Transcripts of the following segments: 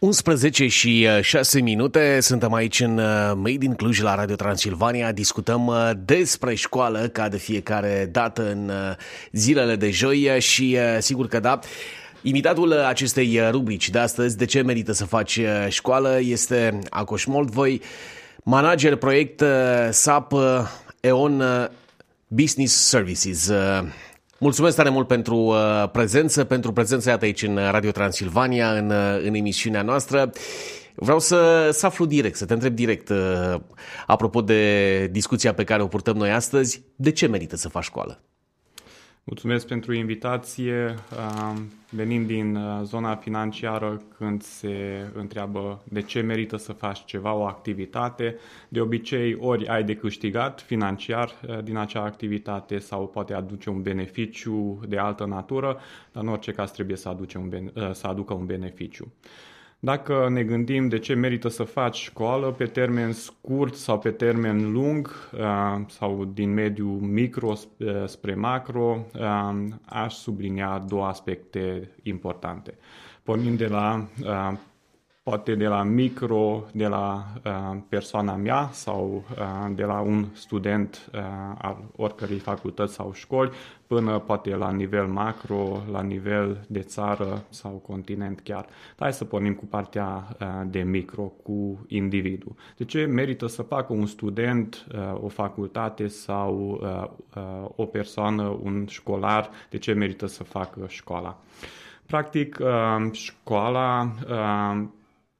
11 și 6 uh, minute, suntem aici în uh, Made in Cluj la Radio Transilvania, discutăm uh, despre școală ca de fiecare dată în zilele de joi. Și sigur că da, Imitatul acestei rubrici de astăzi, de ce merită să faci școală, este Acoș Moldvoi, manager proiect SAP EON Business Services. Mulțumesc tare mult pentru uh, prezență, pentru prezența iată aici în Radio Transilvania, în, uh, în emisiunea noastră. Vreau să, să aflu direct, să te întreb direct, uh, apropo de discuția pe care o purtăm noi astăzi, de ce merită să faci școală? Mulțumesc pentru invitație. Venim din uh, zona financiară când se întreabă de ce merită să faci ceva, o activitate. De obicei, ori ai de câștigat financiar uh, din acea activitate sau poate aduce un beneficiu de altă natură, dar în orice caz trebuie să, aduce un, uh, să aducă un beneficiu. Dacă ne gândim de ce merită să faci școală pe termen scurt sau pe termen lung uh, sau din mediul micro uh, spre macro, uh, aș sublinia două aspecte importante. Pornind de la poate de la micro, de la uh, persoana mea sau uh, de la un student uh, al oricărei facultăți sau școli, până poate la nivel macro, la nivel de țară sau continent chiar. Dar hai să pornim cu partea uh, de micro, cu individul. De ce merită să facă un student uh, o facultate sau uh, uh, o persoană, un școlar, de ce merită să facă școala? Practic, uh, școala uh,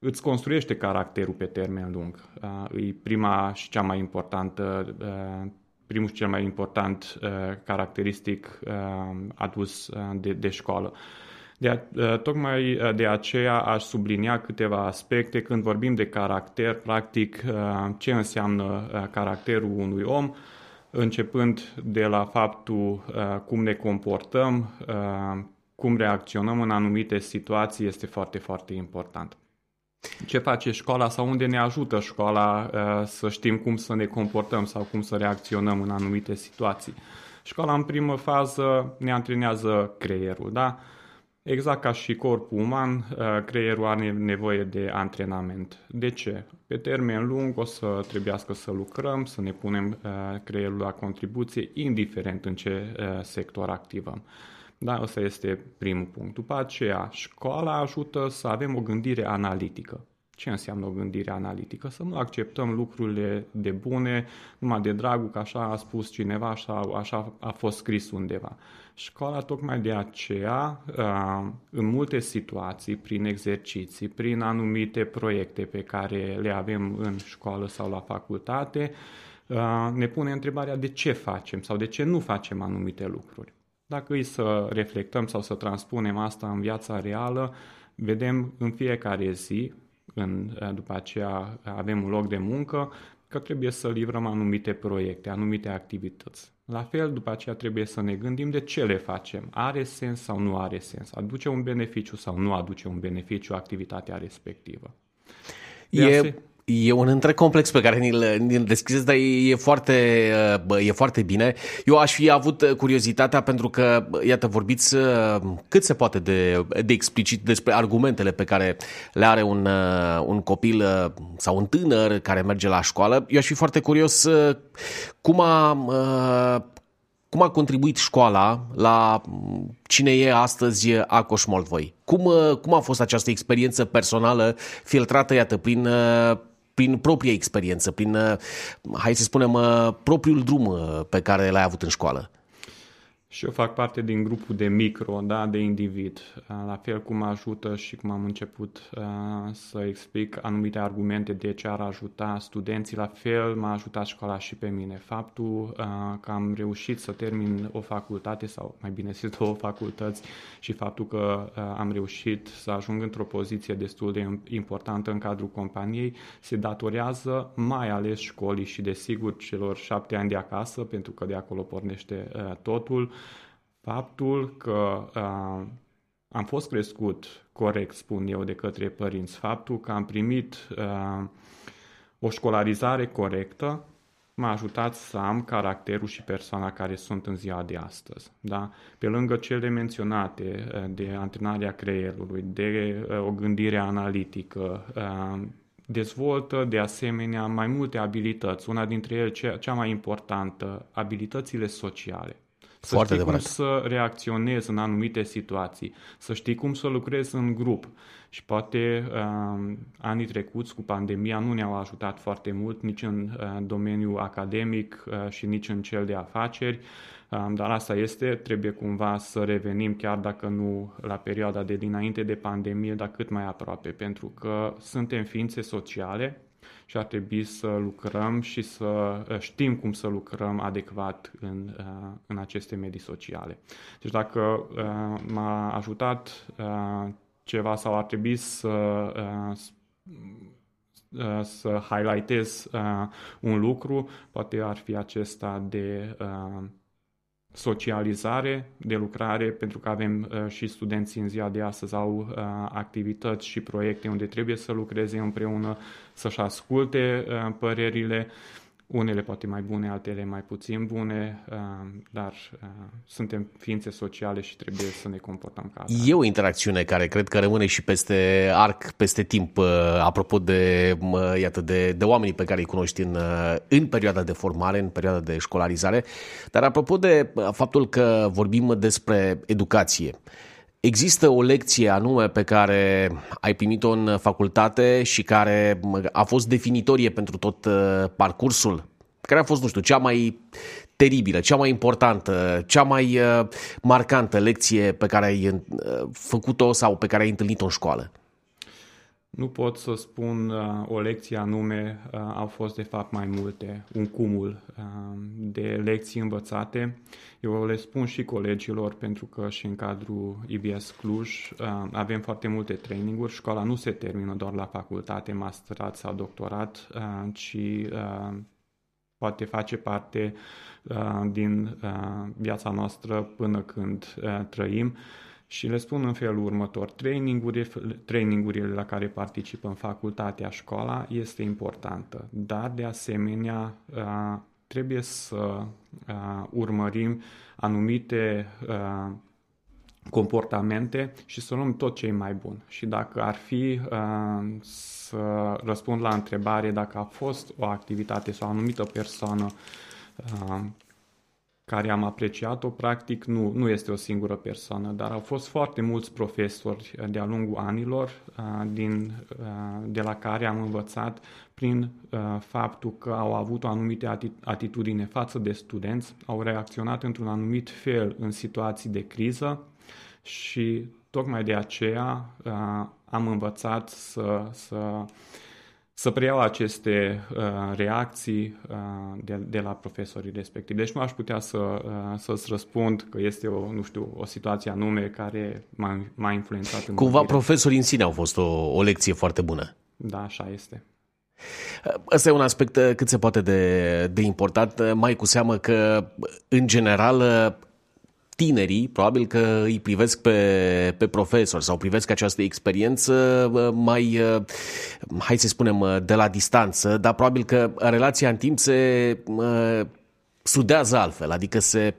îți construiește caracterul pe termen lung. Uh, e prima și cea mai importantă, uh, primul și cel mai important uh, caracteristic adus de, de școală. De a, tocmai de aceea aș sublinia câteva aspecte când vorbim de caracter, practic ce înseamnă caracterul unui om, începând de la faptul cum ne comportăm, cum reacționăm în anumite situații, este foarte, foarte important ce face școala sau unde ne ajută școala uh, să știm cum să ne comportăm sau cum să reacționăm în anumite situații. Școala, în primă fază, ne antrenează creierul, da? Exact ca și corpul uman, uh, creierul are nevoie de antrenament. De ce? Pe termen lung o să trebuiască să lucrăm, să ne punem uh, creierul la contribuție, indiferent în ce sector activăm. Da, ăsta este primul punct. După aceea, școala ajută să avem o gândire analitică. Ce înseamnă o gândire analitică? Să nu acceptăm lucrurile de bune numai de dragul că așa a spus cineva sau așa a fost scris undeva. Școala tocmai de aceea, în multe situații, prin exerciții, prin anumite proiecte pe care le avem în școală sau la facultate, ne pune întrebarea de ce facem sau de ce nu facem anumite lucruri. Dacă îi să reflectăm sau să transpunem asta în viața reală, vedem în fiecare zi, în, după aceea avem un loc de muncă, că trebuie să livrăm anumite proiecte, anumite activități. La fel, după aceea trebuie să ne gândim de ce le facem. Are sens sau nu are sens? Aduce un beneficiu sau nu aduce un beneficiu activitatea respectivă? De e, ase- E un întreg complex pe care ni-l, ni-l deschideți, dar e foarte, bă, e foarte bine. Eu aș fi avut curiozitatea pentru că, iată, vorbiți cât se poate de, de explicit despre argumentele pe care le are un, un copil sau un tânăr care merge la școală. Eu aș fi foarte curios cum a, cum a contribuit școala la cine e astăzi Acoș Moldvoi? Cum, cum a fost această experiență personală filtrată, iată, prin prin propria experiență, prin, uh, hai să spunem, uh, propriul drum uh, pe care l-ai avut în școală. Și eu fac parte din grupul de micro, da, de individ. La fel cum ajută și cum am început uh, să explic anumite argumente de ce ar ajuta studenții, la fel m-a ajutat școala și pe mine. Faptul uh, că am reușit să termin o facultate sau mai bine zis două facultăți și faptul că uh, am reușit să ajung într-o poziție destul de importantă în cadrul companiei se datorează mai ales școlii și desigur celor șapte ani de acasă, pentru că de acolo pornește uh, totul faptul că uh, am fost crescut corect, spun eu, de către părinți, faptul că am primit uh, o școlarizare corectă, m-a ajutat să am caracterul și persoana care sunt în ziua de astăzi. Da? Pe lângă cele menționate de antrenarea creierului, de o gândire analitică, dezvoltă de asemenea mai multe abilități, una dintre ele cea mai importantă, abilitățile sociale. Să Foarte știi adevărat. cum să reacționezi în anumite situații, să știi cum să lucrezi în grup. Și poate uh, anii trecuți cu pandemia nu ne-au ajutat foarte mult nici în uh, domeniul academic uh, și nici în cel de afaceri, uh, dar asta este, trebuie cumva să revenim chiar dacă nu la perioada de dinainte de pandemie, dar cât mai aproape, pentru că suntem ființe sociale și ar trebui să lucrăm și să uh, știm cum să lucrăm adecvat în, uh, în aceste medii sociale. Deci dacă uh, m-a ajutat ceva sau ar trebui să să highlightez un lucru, poate ar fi acesta de socializare, de lucrare, pentru că avem uh, și studenții în ziua de astăzi au uh, activități și proiecte unde trebuie să lucreze împreună, să-și asculte uh, părerile unele poate mai bune, altele mai puțin bune, uh, dar uh, suntem ființe sociale și trebuie să ne comportăm ca atare. E o interacțiune care cred că rămâne și peste arc, peste timp, uh, apropo de, iată, de, de oamenii pe care îi cunoști în, în perioada de formare, în perioada de școlarizare, dar apropo de faptul că vorbim despre educație, Există o lecție anume pe care ai primit-o în facultate și care a fost definitorie pentru tot uh, parcursul? Care a fost, nu știu, cea mai teribilă, cea mai importantă, cea mai uh, marcantă lecție pe care ai uh, făcut-o sau pe care ai întâlnit-o în școală? Nu pot să spun uh, o lecție anume, uh, au fost de fapt mai multe, un cumul uh, de lecții învățate. Eu le spun și colegilor pentru că și în cadrul IBS Cluj uh, avem foarte multe traininguri. Școala nu se termină doar la facultate, masterat sau doctorat, uh, ci uh, poate face parte uh, din uh, viața noastră până când uh, trăim. Și le spun în felul următor, trainingurile, trainingurile la care participă în facultatea, școala, este importantă, dar de asemenea trebuie să urmărim anumite comportamente și să luăm tot ce e mai bun. Și dacă ar fi să răspund la întrebare dacă a fost o activitate sau o anumită persoană care am apreciat-o, practic nu, nu este o singură persoană, dar au fost foarte mulți profesori de-a lungul anilor din, de la care am învățat prin faptul că au avut o anumită atitudine față de studenți, au reacționat într-un anumit fel în situații de criză și tocmai de aceea am învățat să, să să preiau aceste uh, reacții uh, de, de la profesorii respectivi. Deci nu aș putea să, uh, să-ți răspund că este o, nu știu, o situație anume care m-a, m-a influențat. În Cumva profesorii în sine au fost o, o lecție foarte bună. Da, așa este. Ăsta e un aspect uh, cât se poate de, de important, uh, mai cu seamă că, în general, uh, tinerii probabil că îi privesc pe, pe profesori sau privesc această experiență mai, hai să spunem, de la distanță, dar probabil că relația în timp se sudează altfel, adică se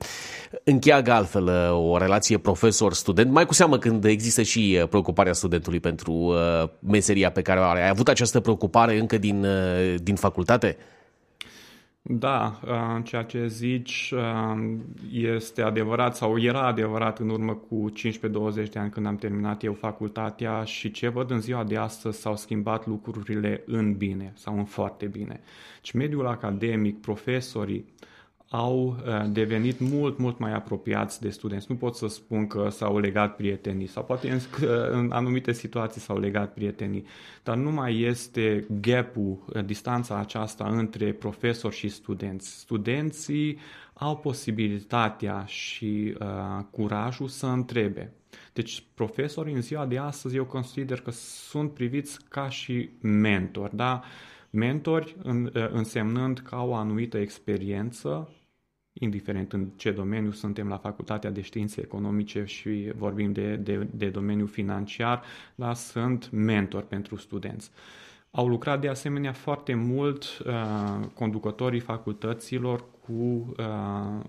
încheagă altfel o relație profesor-student, mai cu seamă când există și preocuparea studentului pentru meseria pe care o are. Ai avut această preocupare încă din, din facultate? Da, uh, ceea ce zici uh, este adevărat sau era adevărat în urmă cu 15-20 de ani când am terminat eu facultatea și ce văd în ziua de astăzi s-au schimbat lucrurile în bine sau în foarte bine. Și mediul academic, profesorii, au uh, devenit mult, mult mai apropiați de studenți. Nu pot să spun că s-au legat prietenii sau poate în, în anumite situații s-au legat prietenii, dar nu mai este gap-ul, uh, distanța aceasta între profesori și studenți. Studenții au posibilitatea și uh, curajul să întrebe. Deci profesorii în ziua de astăzi eu consider că sunt priviți ca și mentori, da? Mentori în, uh, însemnând că au o anumită experiență indiferent în ce domeniu suntem la Facultatea de Științe Economice și vorbim de, de, de domeniul financiar, dar sunt mentor pentru studenți. Au lucrat de asemenea foarte mult uh, conducătorii facultăților cu uh,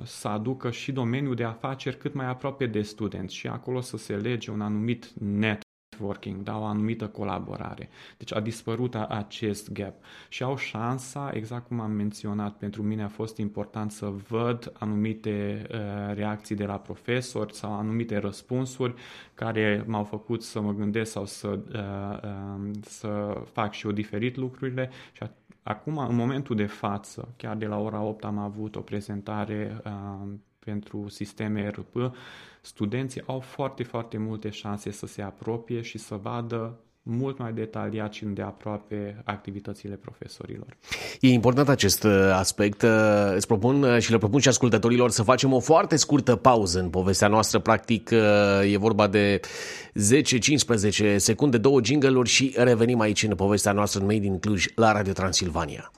să aducă și domeniul de afaceri cât mai aproape de studenți și acolo să se lege un anumit net networking, da, o anumită colaborare. Deci a dispărut acest gap și au șansa, exact cum am menționat, pentru mine a fost important să văd anumite uh, reacții de la profesori sau anumite răspunsuri care m-au făcut să mă gândesc sau să, uh, uh, să fac și eu diferit lucrurile și acum, în momentul de față, chiar de la ora 8 am avut o prezentare uh, pentru sisteme RP, studenții au foarte, foarte multe șanse să se apropie și să vadă mult mai detaliat și îndeaproape activitățile profesorilor. E important acest uh, aspect. Uh, îți propun uh, și le propun și ascultătorilor să facem o foarte scurtă pauză în povestea noastră. Practic e vorba de 10-15 secunde, două jingle și revenim aici în povestea noastră în Made in Cluj la Radio Transilvania.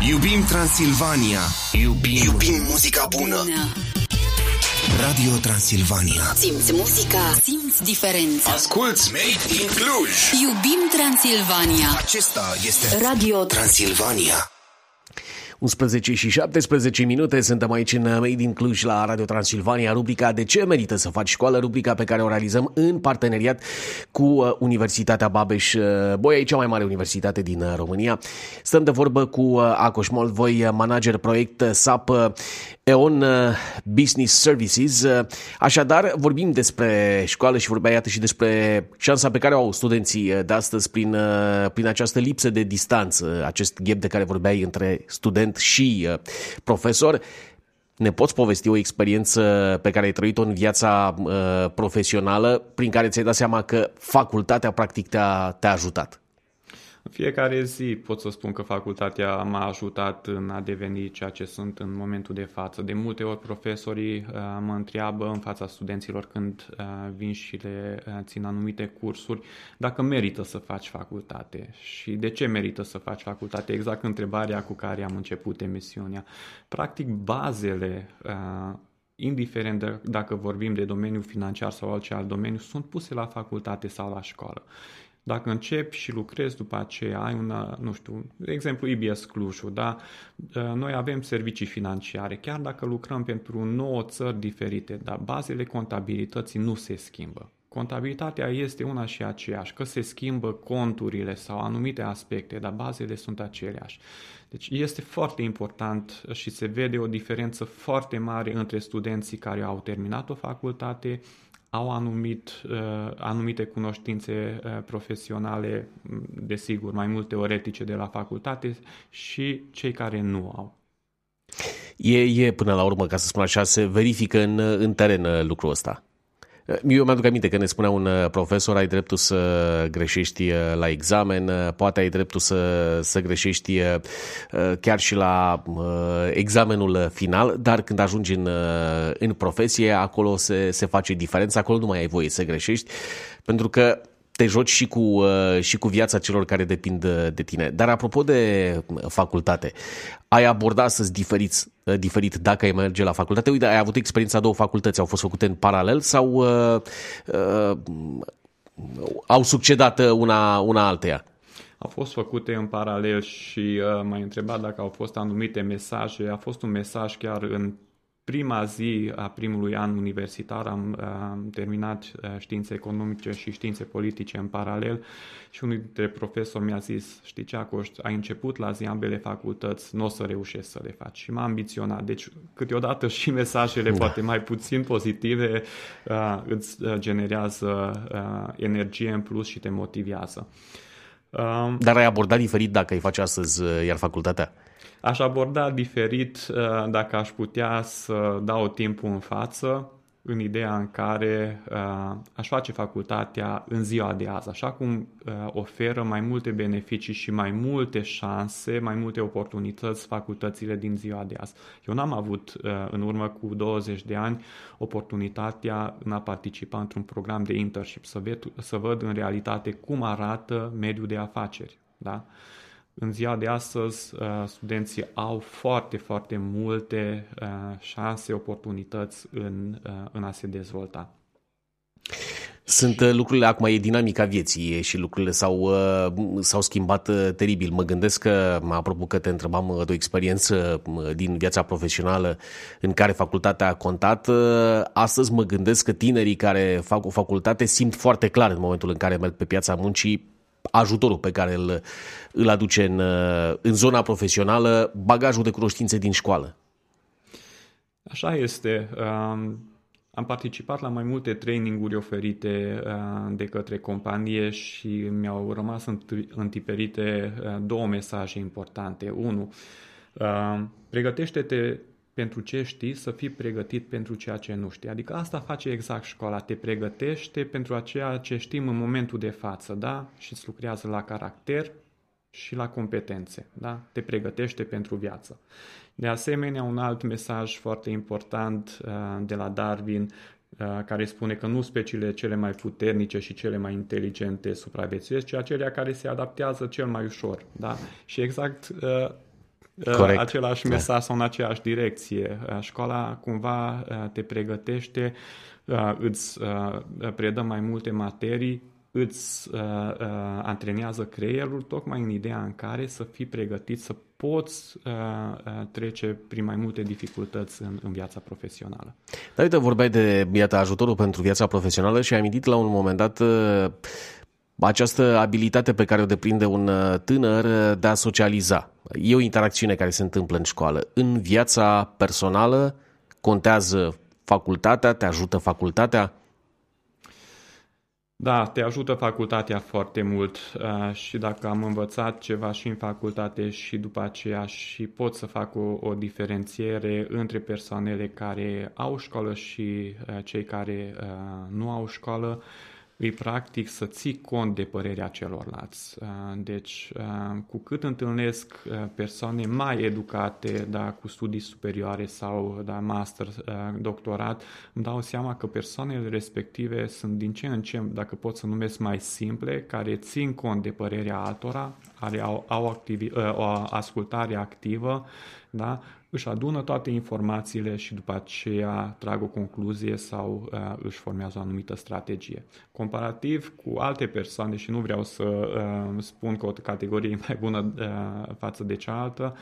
Iubim Transilvania. Iubim, Iubim muzica bună. Radio Transilvania. Simți muzica, simți diferența. Asculți Made in Cluj. Iubim Transilvania. Acesta este Radio Transilvania. 11 și 17 minute, suntem aici în Made in Cluj la Radio Transilvania, rubrica De ce merită să faci școală, rubrica pe care o realizăm în parteneriat cu uh, Universitatea Babeș uh, Boia, cea mai mare universitate din uh, România. Stăm de vorbă cu Acoș Molvoi, manager proiect SAP EON Business Services. Așadar, vorbim despre școală și vorbeai iată și despre șansa pe care o au studenții de astăzi prin, prin această lipsă de distanță, acest gap de care vorbeai între studenți student și uh, profesor. Ne poți povesti o experiență pe care ai trăit-o în viața uh, profesională prin care ți-ai dat seama că facultatea practic te-a, te-a ajutat? În fiecare zi pot să spun că facultatea m-a ajutat în a deveni ceea ce sunt în momentul de față. De multe ori profesorii uh, mă întreabă în fața studenților când uh, vin și le uh, țin anumite cursuri dacă merită să faci facultate și de ce merită să faci facultate. Exact întrebarea cu care am început emisiunea. Practic bazele indiferent de, dacă vorbim de domeniul financiar sau orice alt domeniu, sunt puse la facultate sau la școală. Dacă începi și lucrezi după aceea, ai una, nu știu, de exemplu IBS Clujul, da? Ă, noi avem servicii financiare, chiar dacă lucrăm pentru nouă țări diferite, dar bazele contabilității nu se schimbă. Contabilitatea este una și aceeași, că se schimbă conturile sau anumite aspecte, dar bazele sunt aceleași. Deci este foarte important și se vede o diferență foarte mare între studenții care au terminat o facultate au anumit, uh, anumite cunoștințe uh, profesionale, desigur, mai mult teoretice de la facultate și cei care nu au. E, e până la urmă, ca să spun așa, se verifică în, în teren uh, lucrul ăsta. Eu mi-aduc aminte că ne spunea un uh, profesor, ai dreptul să greșești uh, la examen, uh, poate ai dreptul să, să greșești chiar și la examenul final, dar când ajungi în, în profesie, acolo se, se face diferența, acolo nu mai ai voie să greșești, pentru că te joci și cu, uh, și cu viața celor care depind uh, de tine. Dar apropo de uh, facultate, ai abordat să-ți diferiți, diferit dacă ai merge la facultate? Uite, ai avut experiența două facultăți, au fost făcute în paralel sau uh, uh, au succedat una, una alteia? au fost făcute în paralel și uh, m-ai întrebat dacă au fost anumite mesaje. A fost un mesaj chiar în prima zi a primului an universitar am, am terminat uh, științe economice și științe politice în paralel și unul dintre profesori mi-a zis, știi ce, Acoști, ai început la zi ambele facultăți, nu o să reușești să le faci. Și m-a ambiționat. Deci câteodată și mesajele da. poate mai puțin pozitive uh, îți uh, generează uh, energie în plus și te motivează. Uh, Dar ai abordat diferit dacă îi faci astăzi uh, iar facultatea? Aș aborda diferit uh, dacă aș putea să dau timpul în față, în ideea în care uh, aș face facultatea în ziua de azi, așa cum uh, oferă mai multe beneficii și mai multe șanse, mai multe oportunități facultățile din ziua de azi. Eu n-am avut uh, în urmă cu 20 de ani oportunitatea în a participa într-un program de internship, să, ved, să văd în realitate cum arată mediul de afaceri. Da? Uh, în ziua de astăzi, uh, studenții au foarte, foarte multe uh, șanse, oportunități în, uh, în a se dezvolta. Sunt uh, lucrurile, acum e dinamica vieții și lucrurile s-au, uh, s-au schimbat uh, teribil. Mă gândesc că, apropo că te întrebam de o experiență din viața profesională în care facultatea a contat, astăzi mă gândesc că tinerii care fac o facultate simt foarte clar în momentul în care merg pe piața muncii ajutorul pe care îl, îl aduce în, în zona profesională bagajul de cunoștințe din școală. Așa este. Um, am participat la mai multe traininguri oferite uh, de către companie și mi-au rămas întiperite uh, două mesaje importante. Unu, uh, pregătește-te pentru ce știi, să fii pregătit pentru ceea ce nu știi. Adică asta face exact școala, te pregătește pentru ceea ce știm în momentul de față, da? Și îți lucrează la caracter și la competențe, da? Te pregătește pentru viață. De asemenea, un alt mesaj foarte important uh, de la Darwin uh, care spune că nu speciile cele mai puternice și cele mai inteligente supraviețuiesc, ci acelea care se adaptează cel mai ușor. Da? Și exact uh, Corect. același da. mesaj sau în aceeași direcție. Școala cumva te pregătește, îți predă mai multe materii îți uh, uh, antrenează creierul tocmai în ideea în care să fii pregătit să poți uh, uh, trece prin mai multe dificultăți în, în viața profesională. Dar uite, vorbeai de iată, ajutorul pentru viața profesională și ai amintit la un moment dat uh, această abilitate pe care o deprinde un uh, tânăr uh, de a socializa. E o interacțiune care se întâmplă în școală. În viața personală contează facultatea, te ajută facultatea? Da, te ajută facultatea foarte mult uh, și dacă am învățat ceva și în facultate și după aceea și pot să fac o, o diferențiere între persoanele care au școală și uh, cei care uh, nu au școală, îi practic să ții cont de părerea celorlalți. Uh, deci, uh, cu cât întâlnesc uh, persoane mai educate, da, cu studii superioare sau da, master, doctorat, îmi dau seama că persoanele respective sunt din ce în ce, dacă pot să numesc mai simple, care țin cont de părerea altora, care au, au activi, o ascultare activă, da? Își adună toate informațiile și după aceea trag o concluzie sau uh, își formează o anumită strategie. Comparativ cu alte persoane, și nu vreau să uh, spun că o categorie e mai bună uh, față de cealaltă,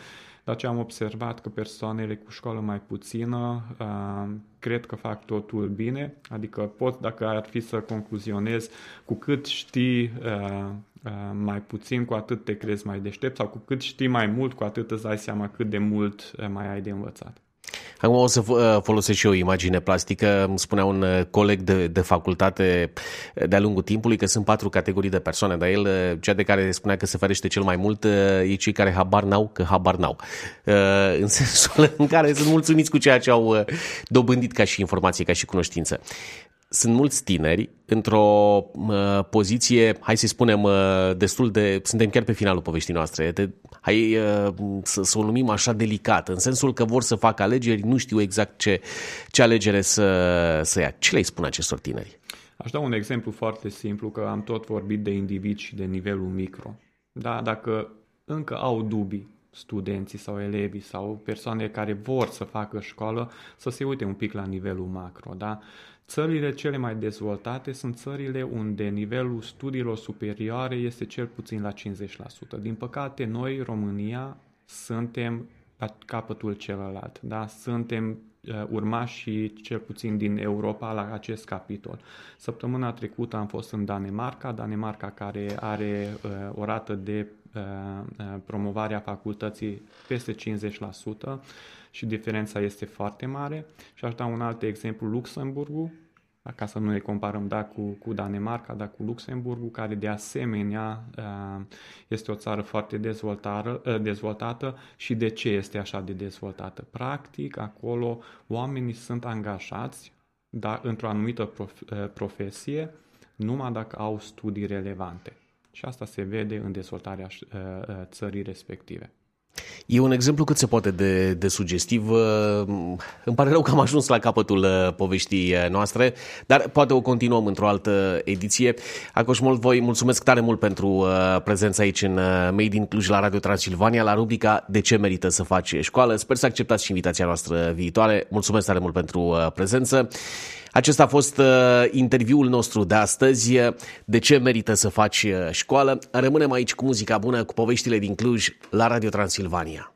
dar ce am observat că persoanele cu școală mai puțină uh, cred că fac totul bine, adică pot, dacă ar fi să concluzionez, cu cât știi uh, uh, mai puțin, cu atât te crezi mai deștept sau cu cât știi mai mult, cu atât îți dai seama cât de mult mai ai de învățat. Acum o să uh, folosesc și eu o imagine plastică. Îmi spunea un uh, coleg de, de facultate uh, de-a lungul timpului că sunt patru categorii de persoane, dar el, cea de care spunea că se ferește cel mai mult, e cei care habar n-au, că habar n-au. În sensul în care sunt mulțumiți cu ceea ce au dobândit ca și informație, ca și cunoștință sunt mulți tineri într-o uh, poziție, hai să spunem, uh, destul de... Suntem chiar pe finalul poveștii noastre. De, hai uh, să, să o numim așa delicat, în sensul că vor să facă alegeri, nu știu exact ce, ce alegere să, să ia. Ce le spune acestor tineri? Aș da un exemplu foarte simplu, că am tot vorbit de indivizi și de nivelul micro. Da, dacă încă au dubii studenții sau elevii sau persoane care vor să facă școală, să se uite un pic la nivelul macro. Da? Țările cele mai dezvoltate sunt țările unde nivelul studiilor superioare este cel puțin la 50%. Din păcate, noi, România, suntem la capătul celălalt. Da? Suntem uh, urmașii cel puțin din Europa la acest capitol. Săptămâna trecută am fost în Danemarca, Danemarca care are uh, o rată de uh, uh promovare a facultății peste 50%, și diferența este foarte mare. Și aș da un alt exemplu, Luxemburgul, ca să nu ne comparăm da, cu, cu Danemarca, dar cu Luxemburgul, care de asemenea uh, este o țară foarte dezvoltată, uh, dezvoltată și de ce este așa de dezvoltată? Practic, acolo oamenii sunt angajați da, într-o anumită prof, uh, profesie numai dacă au studii relevante. Și asta se vede în dezvoltarea țării respective. E un exemplu cât se poate de, de sugestiv. Îmi pare rău că am ajuns la capătul uh, poveștii uh, noastre, dar poate o continuăm într-o altă ediție. Acoș mult voi mulțumesc tare mult pentru uh, prezența aici în Made in Cluj la Radio Transilvania, la rubrica De ce merită să faci școală. Sper să acceptați și invitația noastră viitoare. Mulțumesc tare mult pentru prezență. Acesta a fost uh, interviul nostru de astăzi. De ce merită să faci școală? Rămânem aici cu muzica bună, cu poveștile din Cluj la Radio Transilvania.